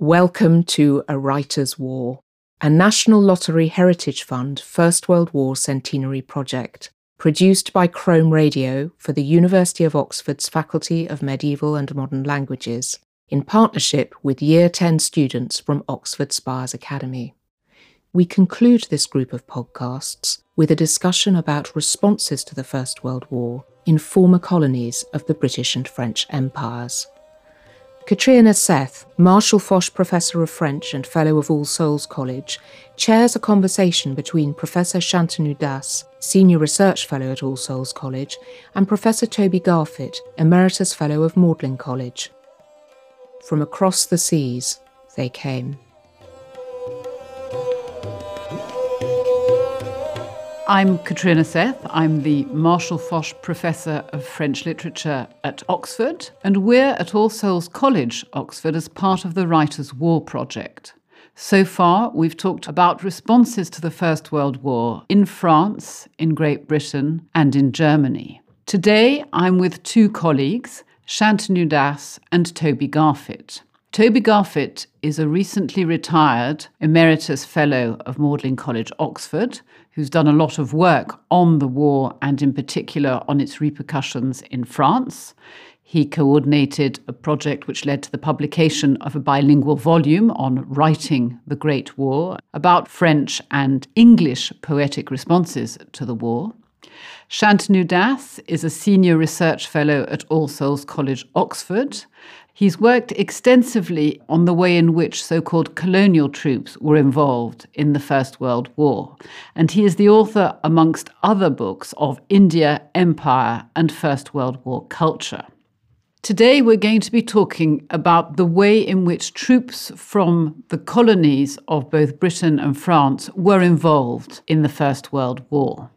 Welcome to A Writer's War, a National Lottery Heritage Fund First World War Centenary project, produced by Chrome Radio for the University of Oxford's Faculty of Medieval and Modern Languages, in partnership with Year 10 students from Oxford Spires Academy. We conclude this group of podcasts with a discussion about responses to the First World War in former colonies of the British and French empires. Catriona Seth, Marshal Foch Professor of French and Fellow of All Souls College, chairs a conversation between Professor Shantanu Das, Senior Research Fellow at All Souls College, and Professor Toby Garfitt, Emeritus Fellow of Magdalen College. From across the seas, they came. I'm Catriona Seth. I'm the Marshal Foch Professor of French Literature at Oxford, and we're at All Souls College, Oxford, as part of the Writers' War Project. So far, we've talked about responses to the First World War in France, in Great Britain, and in Germany. Today, I'm with two colleagues, Shantanu Das and Toby Garfitt. Toby Garfitt is a recently retired Emeritus Fellow of Magdalen College, Oxford, who's done a lot of work on the war and, in particular, on its repercussions in France. He coordinated a project which led to the publication of a bilingual volume on writing the Great War about French and English poetic responses to the war. Shantanu Das is a senior research fellow at All Souls College, Oxford, He's worked extensively on the way in which so called colonial troops were involved in the First World War. And he is the author, amongst other books, of India, Empire, and First World War Culture. Today, we're going to be talking about the way in which troops from the colonies of both Britain and France were involved in the First World War.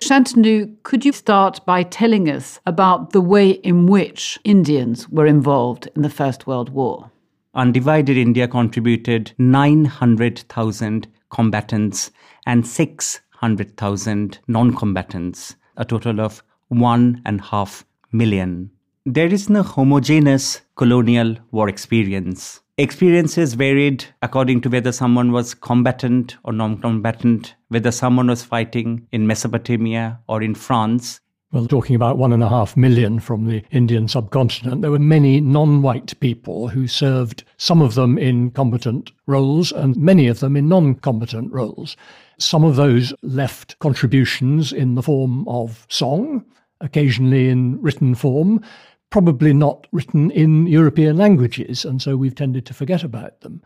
Shantanu, could you start by telling us about the way in which Indians were involved in the First World War? Undivided India contributed 900,000 combatants and 600,000 non combatants, a total of one and a half million. There is no homogeneous colonial war experience. Experiences varied according to whether someone was combatant or non combatant, whether someone was fighting in Mesopotamia or in France. Well, talking about one and a half million from the Indian subcontinent, there were many non white people who served, some of them in combatant roles and many of them in non combatant roles. Some of those left contributions in the form of song, occasionally in written form, probably not written in European languages, and so we've tended to forget about them.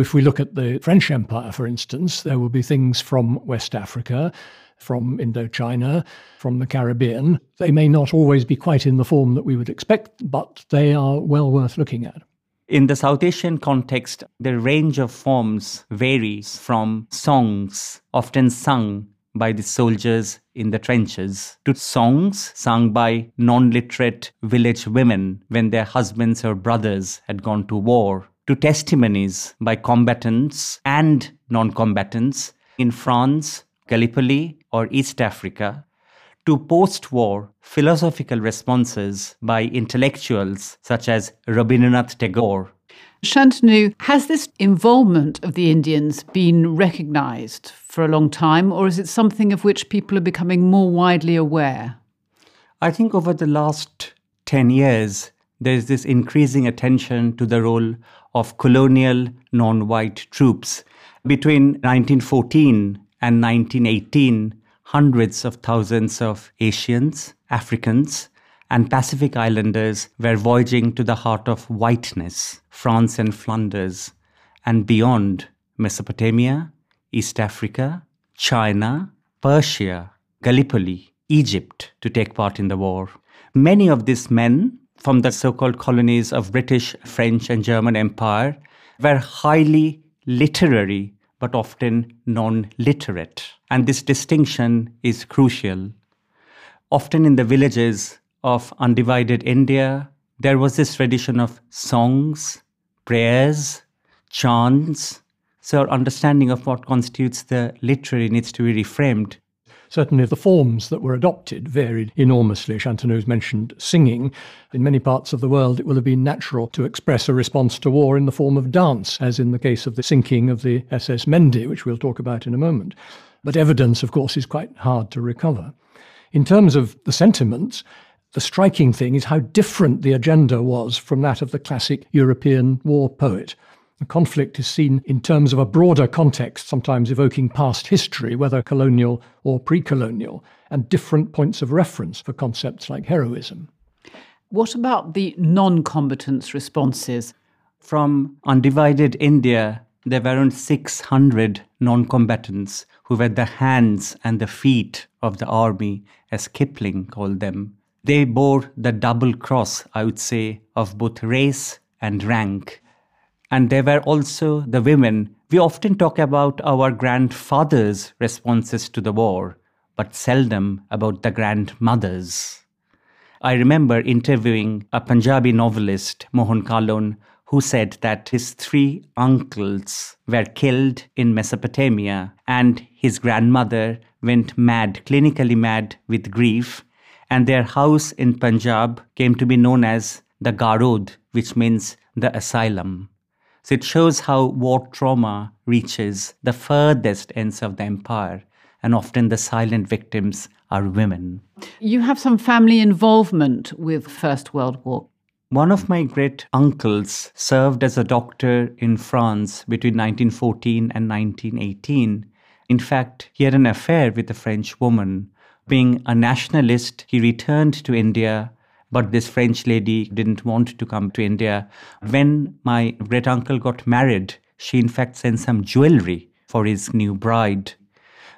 If we look at the French Empire, for instance, there will be things from West Africa, from Indochina, from the Caribbean. They may not always be quite in the form that we would expect, but they are well worth looking at. In the South Asian context, the range of forms varies from songs, often sung by the soldiers in the trenches to songs sung by non literate village women when their husbands or brothers had gone to war, to testimonies by combatants and non combatants in France, Gallipoli, or East Africa, to post war philosophical responses by intellectuals such as Rabindranath Tagore Shantanu, has this involvement of the Indians been recognised for a long time, or is it something of which people are becoming more widely aware? I think over the last 10 years, there's this increasing attention to the role of colonial non white troops. Between 1914 and 1918, hundreds of thousands of Asians, Africans, and Pacific Islanders were voyaging to the heart of whiteness, France and Flanders, and beyond Mesopotamia, East Africa, China, Persia, Gallipoli, Egypt to take part in the war. Many of these men from the so called colonies of British, French, and German Empire were highly literary but often non literate. And this distinction is crucial. Often in the villages, of undivided India, there was this tradition of songs, prayers, chants. So, our understanding of what constitutes the literary needs to be reframed. certainly the forms that were adopted varied enormously. Shantanu's mentioned singing. In many parts of the world, it will have been natural to express a response to war in the form of dance, as in the case of the sinking of the SS Mendi, which we'll talk about in a moment. But evidence, of course, is quite hard to recover. In terms of the sentiments, the striking thing is how different the agenda was from that of the classic European war poet. The conflict is seen in terms of a broader context, sometimes evoking past history, whether colonial or pre colonial, and different points of reference for concepts like heroism. What about the non combatants' responses? From undivided India, there were around 600 non combatants who were the hands and the feet of the army, as Kipling called them. They bore the double cross, I would say, of both race and rank. And there were also the women. We often talk about our grandfathers' responses to the war, but seldom about the grandmothers. I remember interviewing a Punjabi novelist, Mohan Kahlon, who said that his three uncles were killed in Mesopotamia and his grandmother went mad, clinically mad with grief and their house in Punjab came to be known as the Garod, which means the asylum. So it shows how war trauma reaches the furthest ends of the empire, and often the silent victims are women. You have some family involvement with First World War. One of my great uncles served as a doctor in France between 1914 and 1918. In fact, he had an affair with a French woman being a nationalist, he returned to India, but this French lady didn't want to come to India. When my great uncle got married, she in fact sent some jewelry for his new bride.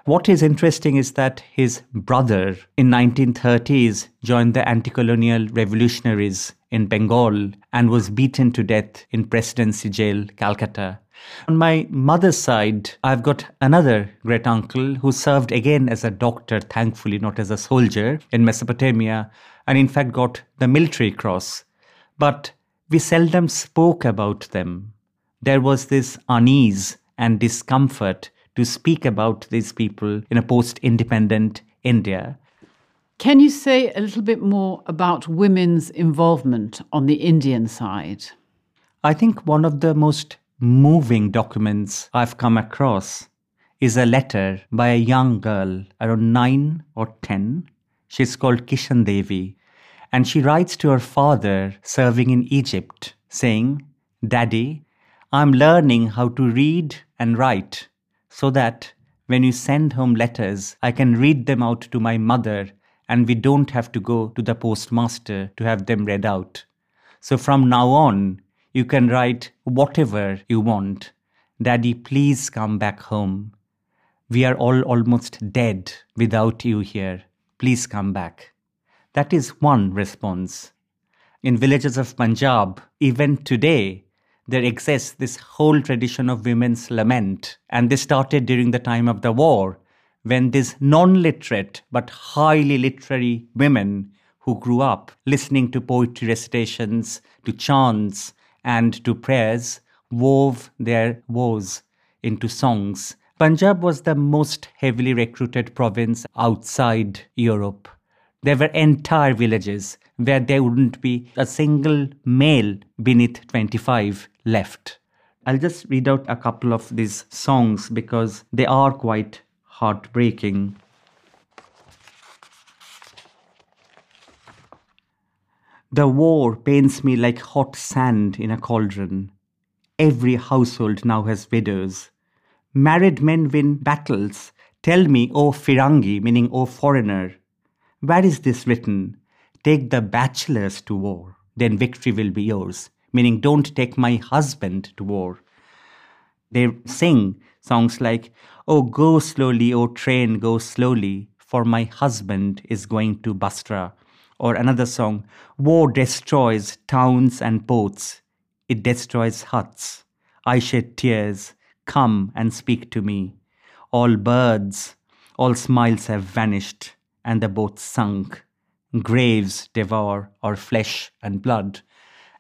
What is interesting is that his brother in 1930s joined the anti-colonial revolutionaries in Bengal and was beaten to death in Presidency Jail, Calcutta. On my mother's side, I've got another great uncle who served again as a doctor, thankfully, not as a soldier, in Mesopotamia, and in fact got the military cross. But we seldom spoke about them. There was this unease and discomfort to speak about these people in a post independent India. Can you say a little bit more about women's involvement on the Indian side? I think one of the most moving documents I've come across is a letter by a young girl around 9 or 10. She's called Kishan Devi. And she writes to her father serving in Egypt, saying, Daddy, I'm learning how to read and write so that when you send home letters, I can read them out to my mother and we don't have to go to the postmaster to have them read out. So from now on, you can write whatever you want. Daddy, please come back home. We are all almost dead without you here. Please come back. That is one response. In villages of Punjab, even today, there exists this whole tradition of women's lament. And this started during the time of the war, when these non literate but highly literary women who grew up listening to poetry recitations, to chants, and to prayers wove their woes into songs. Punjab was the most heavily recruited province outside Europe. There were entire villages where there wouldn't be a single male beneath 25 left. I'll just read out a couple of these songs because they are quite heartbreaking. The war pains me like hot sand in a cauldron. Every household now has widows. Married men win battles. Tell me, O Firangi, meaning O foreigner, where is this written? Take the bachelors to war, then victory will be yours. Meaning, don't take my husband to war. They sing songs like, Oh, go slowly, oh train, go slowly, for my husband is going to Basra. Or another song, War destroys towns and ports, it destroys huts. I shed tears, come and speak to me. All birds, all smiles have vanished, and the boats sunk. Graves devour our flesh and blood.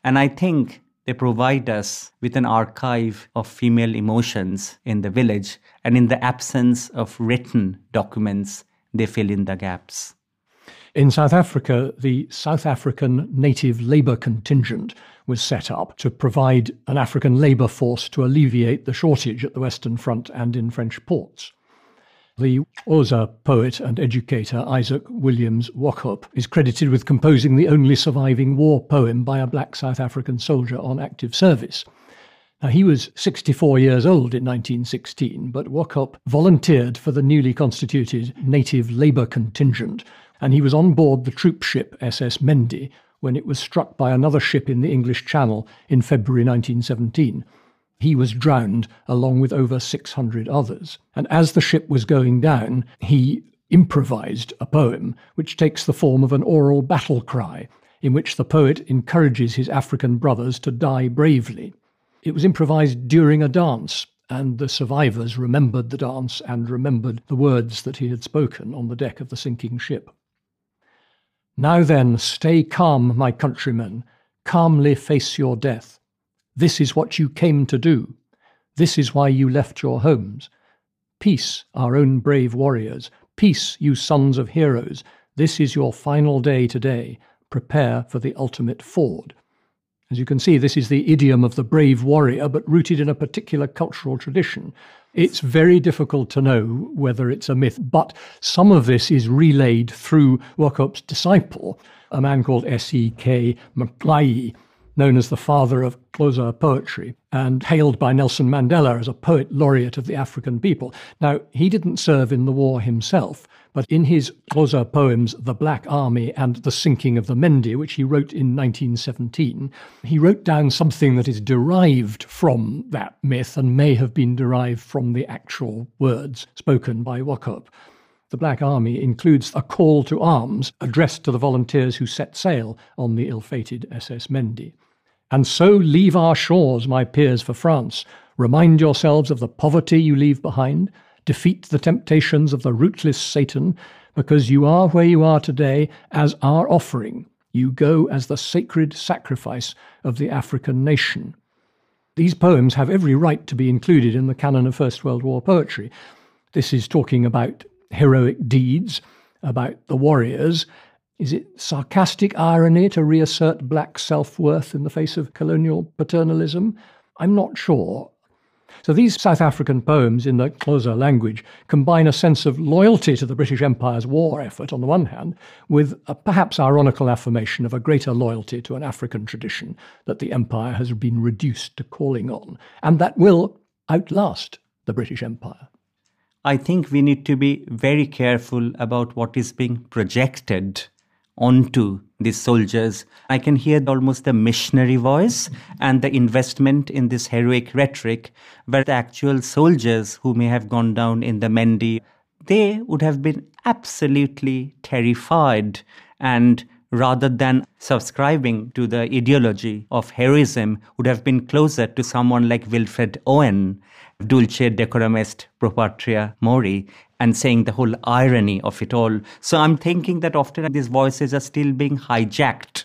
And I think they provide us with an archive of female emotions in the village, and in the absence of written documents, they fill in the gaps. In South Africa, the South African Native Labour Contingent was set up to provide an African labour force to alleviate the shortage at the Western Front and in French ports. The Xhosa poet and educator Isaac Williams Wauchope is credited with composing the only surviving war poem by a black South African soldier on active service. Now, he was 64 years old in 1916, but Wauchope volunteered for the newly constituted Native Labour Contingent, and he was on board the troop ship SS Mendi when it was struck by another ship in the English Channel in February 1917. He was drowned along with over 600 others. And as the ship was going down, he improvised a poem which takes the form of an oral battle cry in which the poet encourages his African brothers to die bravely. It was improvised during a dance, and the survivors remembered the dance and remembered the words that he had spoken on the deck of the sinking ship. Now then, stay calm, my countrymen, calmly face your death. This is what you came to do. This is why you left your homes. Peace, our own brave warriors. Peace, you sons of heroes. This is your final day today. Prepare for the ultimate ford. As you can see, this is the idiom of the brave warrior, but rooted in a particular cultural tradition. It's very difficult to know whether it's a myth, but some of this is relayed through Wauchope's disciple, a man called S.E.K. Mqhayi, known as the father of Xhosa poetry and hailed by Nelson Mandela as a poet laureate of the African people. Now, he didn't serve in the war himself, but in his Xhosa poems, The Black Army and The Sinking of the Mendi, which he wrote in 1917, he wrote down something that is derived from that myth and may have been derived from the actual words spoken by Wauchope. The Black Army includes a call to arms addressed to the volunteers who set sail on the ill fated SS Mendi. And so leave our shores, my peers, for France. Remind yourselves of the poverty you leave behind. Defeat the temptations of the rootless Satan, because you are where you are today as our offering. You go as the sacred sacrifice of the African nation. These poems have every right to be included in the canon of First World War poetry. This is talking about heroic deeds, about the warriors, is it sarcastic irony to reassert black self worth in the face of colonial paternalism? I'm not sure. So these South African poems in the Xhosa language combine a sense of loyalty to the British Empire's war effort on the one hand, with a perhaps ironical affirmation of a greater loyalty to an African tradition that the Empire has been reduced to calling on, and that will outlast the British Empire. I think we need to be very careful about what is being projected onto these soldiers. I can hear almost the missionary voice and the investment in this heroic rhetoric, where the actual soldiers who may have gone down in the Mendi, they would have been absolutely terrified and rather than subscribing to the ideology of heroism would have been closer to someone like Wilfred Owen dulce decorum est pro patria mori and saying the whole irony of it all. So I'm thinking that often these voices are still being hijacked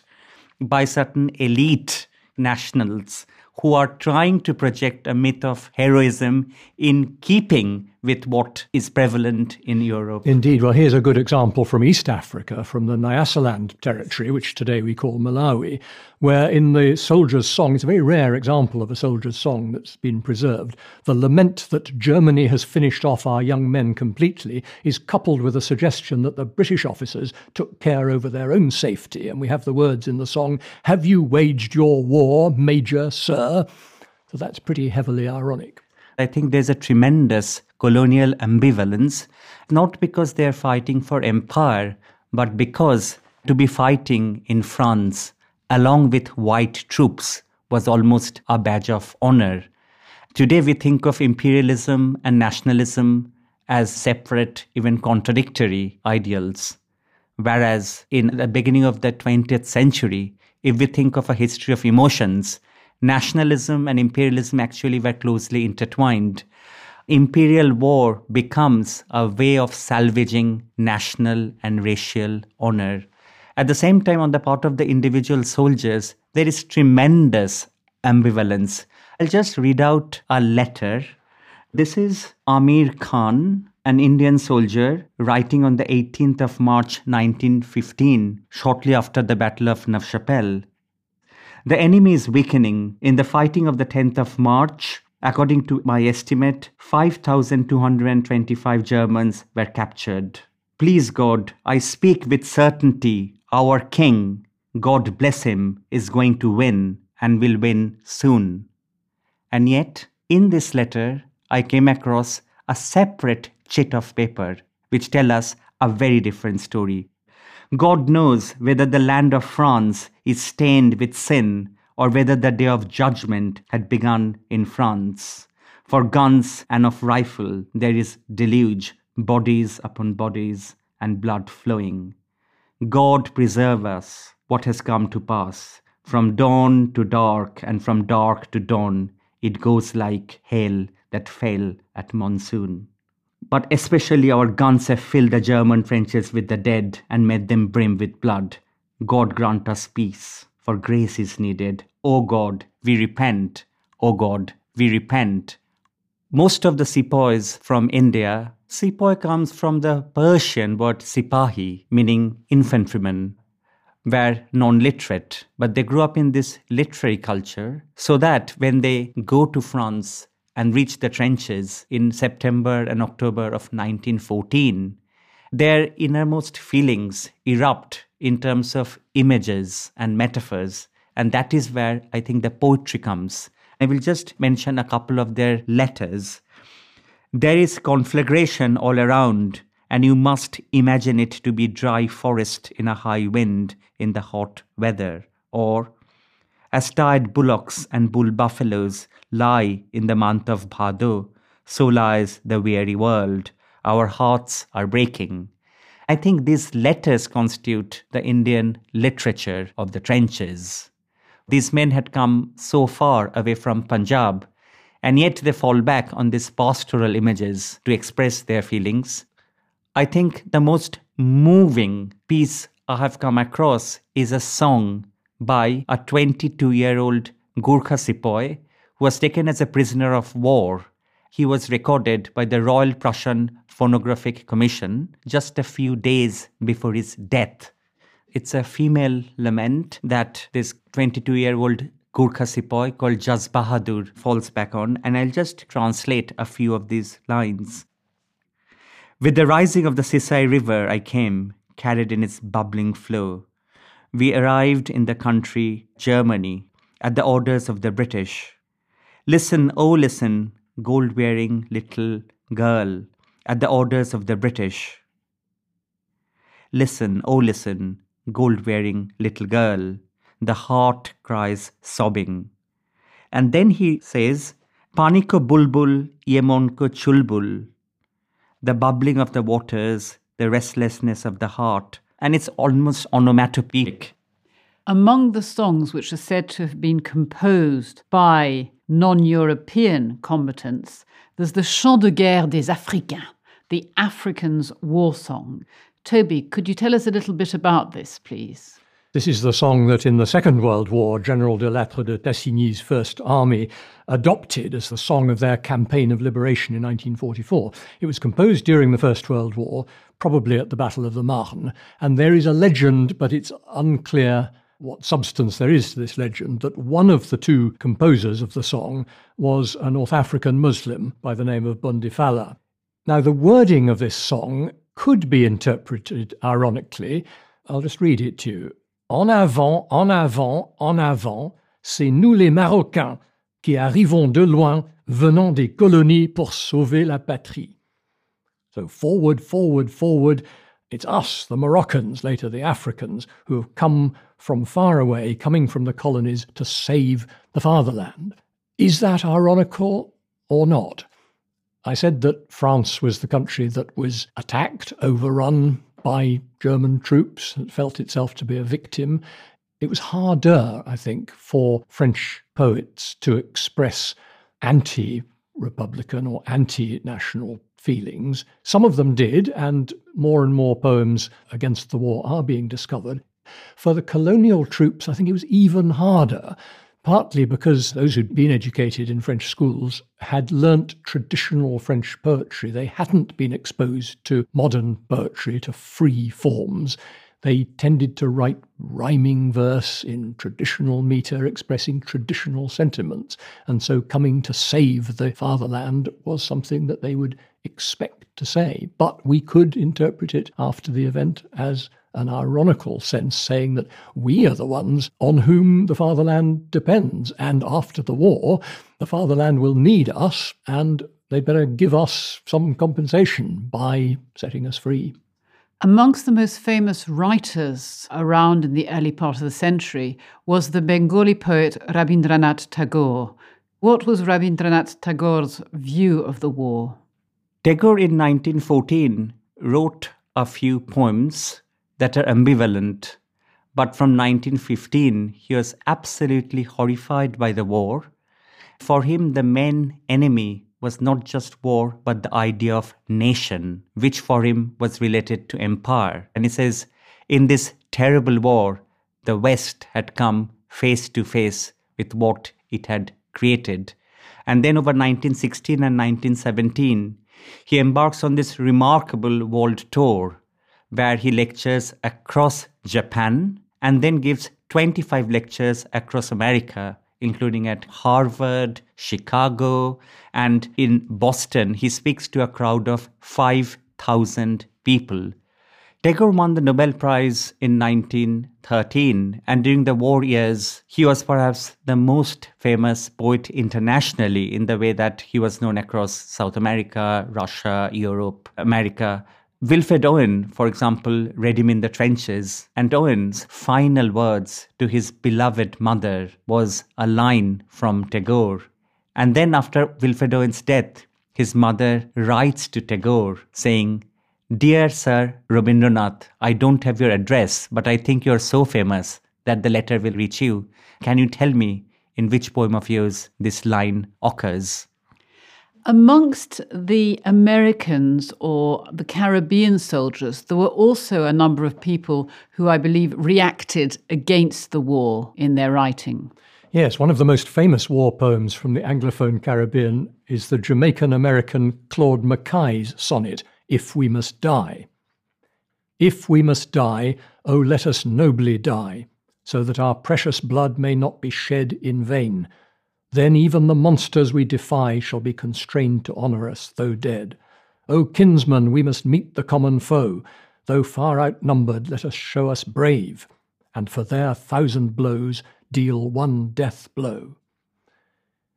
by certain elite nationals who are trying to project a myth of heroism in keeping with what is prevalent in Europe. Indeed. Well, here's a good example from East Africa, from the Nyasaland territory, which today we call Malawi, where in the soldier's song, it's a very rare example of a soldier's song that's been preserved, the lament that Germany has finished off our young men completely is coupled with a suggestion that the British officers took care over their own safety. And we have the words in the song, Have you waged your war, Major, sir? So that's pretty heavily ironic. I think there's a tremendous colonial ambivalence, not because they're fighting for empire, but because to be fighting in France along with white troops was almost a badge of honor. Today we think of imperialism and nationalism as separate, even contradictory ideals. Whereas in the beginning of the 20th century, if we think of a history of emotions, nationalism and imperialism actually were closely intertwined imperial war becomes a way of salvaging national and racial honor. At the same time, on the part of the individual soldiers, there is tremendous ambivalence. I'll just read out a letter. This is Amir Khan, an Indian soldier writing on the 18th of March 1915, shortly after the Battle of Neuve Chapelle. The enemy is weakening. In the fighting of the 10th of March, according to my estimate, 5,225 Germans were captured. Please God, I speak with certainty, our King, God bless him, is going to win and will win soon. And yet, in this letter, I came across a separate chit of paper which tell us a very different story. God knows whether the land of France is stained with sin or whether the day of judgment had begun in France. For guns and of rifle there is deluge, bodies upon bodies, and blood flowing. God preserve us what has come to pass. From dawn to dark, and from dark to dawn, it goes like hail that fell at monsoon. But especially our guns have filled the German trenches with the dead and made them brim with blood. God grant us peace, for grace is needed. O God, we repent. O God, we repent. Most of the sepoys from India, sepoy comes from the Persian word sipahi, meaning infantryman, were non literate, but they grew up in this literary culture so that when they go to France and reach the trenches in September and October of 1914, their innermost feelings erupt in terms of images and metaphors. And that is where I think the poetry comes. I will just mention a couple of their letters. There is conflagration all around, and you must imagine it to be dry forest in a high wind in the hot weather. Or, as tired bullocks and bull buffaloes lie in the month of Bhado, so lies the weary world. Our hearts are breaking. I think these letters constitute the Indian literature of the trenches. These men had come so far away from Punjab, and yet they fall back on these pastoral images to express their feelings. I think the most moving piece I have come across is a song by a 22 year old Gurkha sepoy who was taken as a prisoner of war. He was recorded by the Royal Prussian Phonographic Commission just a few days before his death. It's a female lament that this 22 year old Gurkha sepoy called Jas Bahadur falls back on, and I'll just translate a few of these lines. With the rising of the Sisai River, I came, carried in its bubbling flow. We arrived in the country, Germany, at the orders of the British. Listen, oh, listen, gold wearing little girl, at the orders of the British. Listen, oh, listen, gold wearing little girl, the heart cries sobbing. And then he says, Paniko bulbul, yemonko chulbul, the bubbling of the waters, the restlessness of the heart, and it's almost onomatopoeic. Among the songs which are said to have been composed by non European combatants, there's the Chant de guerre des Africains, the Africans' war song. Toby, could you tell us a little bit about this, please? This is the song that in the Second World War, General de Lattre de Tassigny's First Army adopted as the song of their campaign of liberation in 1944. It was composed during the First World War, probably at the Battle of the Marne, and there is a legend, but it's unclear what substance there is to this legend that one of the two composers of the song was a North African Muslim by the name of Bundifala. Now, the wording of this song could be interpreted ironically. I'll just read it to you. En avant, en avant, en avant, c'est nous les Marocains qui arrivons de loin, venant des colonies pour sauver la patrie. So forward, forward, forward, it's us, the Moroccans, later the Africans, who have come from far away, coming from the colonies to save the fatherland. Is that ironical or not? I said that France was the country that was attacked, overrun by German troops, that felt itself to be a victim. It was harder, I think, for French poets to express anti republican or anti national feelings. Some of them did, and more and more poems against the war are being discovered. For the colonial troops, I think it was even harder. Partly because those who'd been educated in French schools had learnt traditional French poetry. They hadn't been exposed to modern poetry, to free forms. They tended to write rhyming verse in traditional metre, expressing traditional sentiments. And so coming to save the fatherland was something that they would expect to say. But we could interpret it after the event as an ironical sense, saying that we are the ones on whom the fatherland depends. And after the war, the fatherland will need us, and they'd better give us some compensation by setting us free. Amongst the most famous writers around in the early part of the century was the Bengali poet Rabindranath Tagore. What was Rabindranath Tagore's view of the war? Tagore in 1914 wrote a few poems that are ambivalent. But from 1915, he was absolutely horrified by the war. For him, the main enemy was not just war, but the idea of nation, which for him was related to empire. And he says, in this terrible war, the West had come face to face with what it had created. And then over 1916 and 1917, he embarks on this remarkable world tour where he lectures across Japan and then gives 25 lectures across America, including at Harvard, Chicago, and in Boston. He speaks to a crowd of 5,000 people. Tagore won the Nobel Prize in 1913, and during the war years, he was perhaps the most famous poet internationally in the way that he was known across South America, Russia, Europe, America. Wilfred Owen, for example, read him in the trenches, and Owen's final words to his beloved mother was a line from Tagore. And then, after Wilfred Owen's death, his mother writes to Tagore saying, Dear Sir Rabindranath, I don't have your address, but I think you're so famous that the letter will reach you. Can you tell me in which poem of yours this line occurs? Amongst the Americans or the Caribbean soldiers, there were also a number of people who I believe reacted against the war in their writing. Yes, one of the most famous war poems from the Anglophone Caribbean is the Jamaican American Claude McKay's sonnet, If We Must Die. If we must die, oh, let us nobly die, so that our precious blood may not be shed in vain then even the monsters we defy shall be constrained to honour us, though dead. O kinsmen, we must meet the common foe. Though far outnumbered, let us show us brave, and for their thousand blows deal one death blow.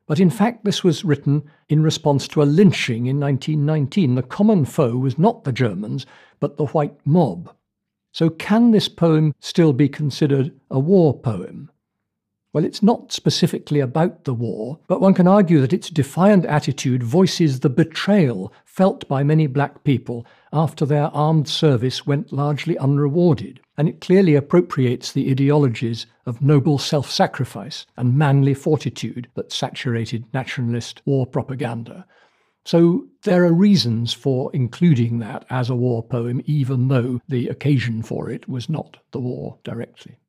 But in fact, this was written in response to a lynching in 1919. The common foe was not the Germans, but the white mob. So, can this poem still be considered a war poem? Well, it's not specifically about the war, but one can argue that its defiant attitude voices the betrayal felt by many black people after their armed service went largely unrewarded, and it clearly appropriates the ideologies of noble self sacrifice and manly fortitude that saturated nationalist war propaganda. So there are reasons for including that as a war poem, even though the occasion for it was not the war directly.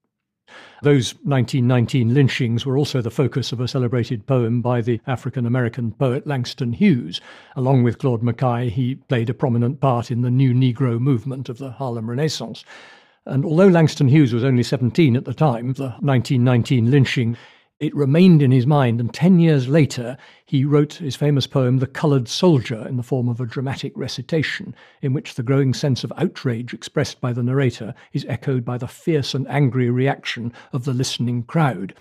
Those 1919 lynchings were also the focus of a celebrated poem by the African American poet Langston Hughes. Along with Claude McKay, he played a prominent part in the new Negro movement of the Harlem Renaissance. And although Langston Hughes was only 17 at the time, the 1919 lynching it remained in his mind, and 10 years later, he wrote his famous poem, The Coloured Soldier, in the form of a dramatic recitation, in which the growing sense of outrage expressed by the narrator is echoed by the fierce and angry reaction of the listening crowd.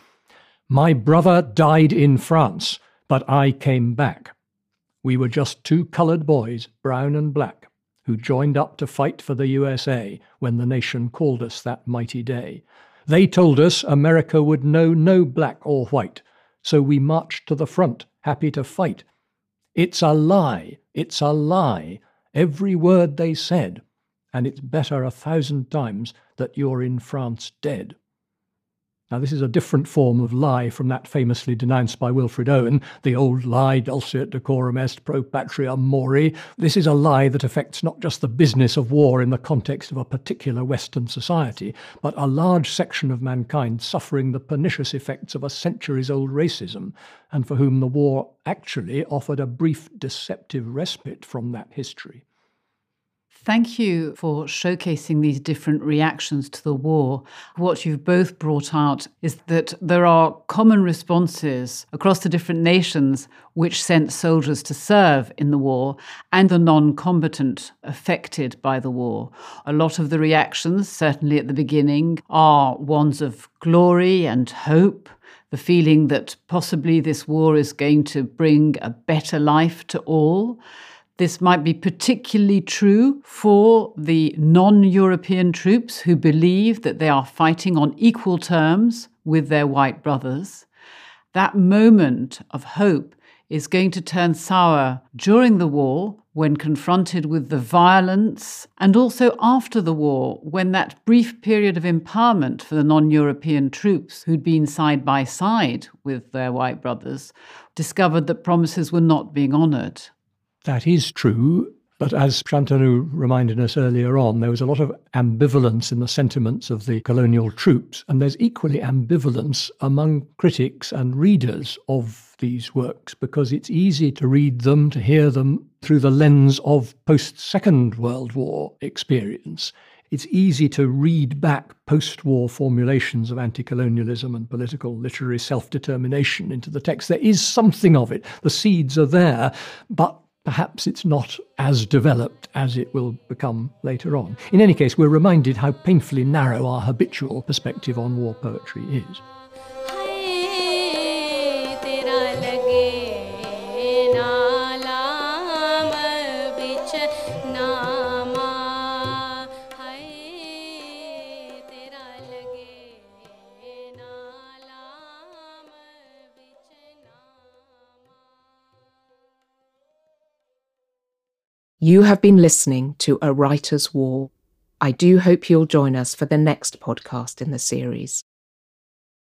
My brother died in France, but I came back. We were just two coloured boys, brown and black, who joined up to fight for the USA when the nation called us that mighty day. They told us America would know no black or white, so we marched to the front, happy to fight. It's a lie, it's a lie, every word they said, and it's better a thousand times that you're in France dead. Now, this is a different form of lie from that famously denounced by Wilfred Owen, the old lie, dulce et decorum est pro patria mori. This is a lie that affects not just the business of war in the context of a particular Western society, but a large section of mankind suffering the pernicious effects of a centuries old racism, and for whom the war actually offered a brief deceptive respite from that history. Thank you for showcasing these different reactions to the war. What you've both brought out is that there are common responses across the different nations which sent soldiers to serve in the war and the non combatant affected by the war. A lot of the reactions, certainly at the beginning, are ones of glory and hope the feeling that possibly this war is going to bring a better life to all. This might be particularly true for the non European troops who believe that they are fighting on equal terms with their white brothers. That moment of hope is going to turn sour during the war when confronted with the violence, and also after the war when that brief period of empowerment for the non European troops who'd been side by side with their white brothers discovered that promises were not being honoured. That is true. But as Shantanu reminded us earlier on, there was a lot of ambivalence in the sentiments of the colonial troops, and there's equally ambivalence among critics and readers of these works because it's easy to read them, to hear them through the lens of post Second World War experience. It's easy to read back post war formulations of anti colonialism and political literary self determination into the text. There is something of it. The seeds are there, but perhaps it's not as developed as it will become later on. In any case, we're reminded how painfully narrow our habitual perspective on war poetry is. You have been listening to A Writer's War. I do hope you'll join us for the next podcast in the series.